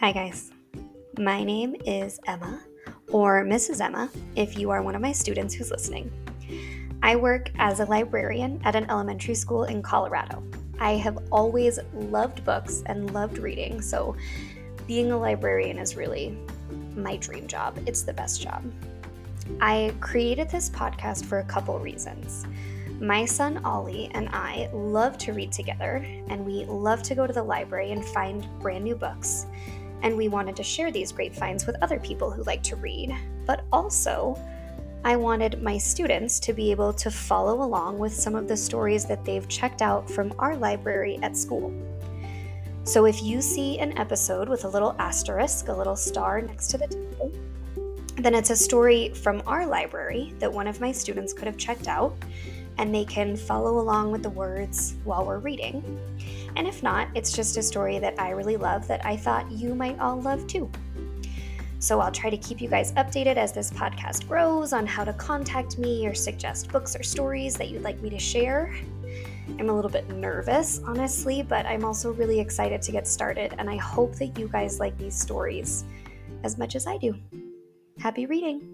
Hi, guys. My name is Emma, or Mrs. Emma, if you are one of my students who's listening. I work as a librarian at an elementary school in Colorado. I have always loved books and loved reading, so being a librarian is really my dream job. It's the best job. I created this podcast for a couple reasons. My son Ollie and I love to read together, and we love to go to the library and find brand new books. And we wanted to share these great finds with other people who like to read. But also, I wanted my students to be able to follow along with some of the stories that they've checked out from our library at school. So if you see an episode with a little asterisk, a little star next to the title, then it's a story from our library that one of my students could have checked out and they can follow along with the words while we're reading. And if not, it's just a story that I really love that I thought you might all love too. So I'll try to keep you guys updated as this podcast grows on how to contact me or suggest books or stories that you'd like me to share. I'm a little bit nervous, honestly, but I'm also really excited to get started, and I hope that you guys like these stories as much as I do. Happy reading!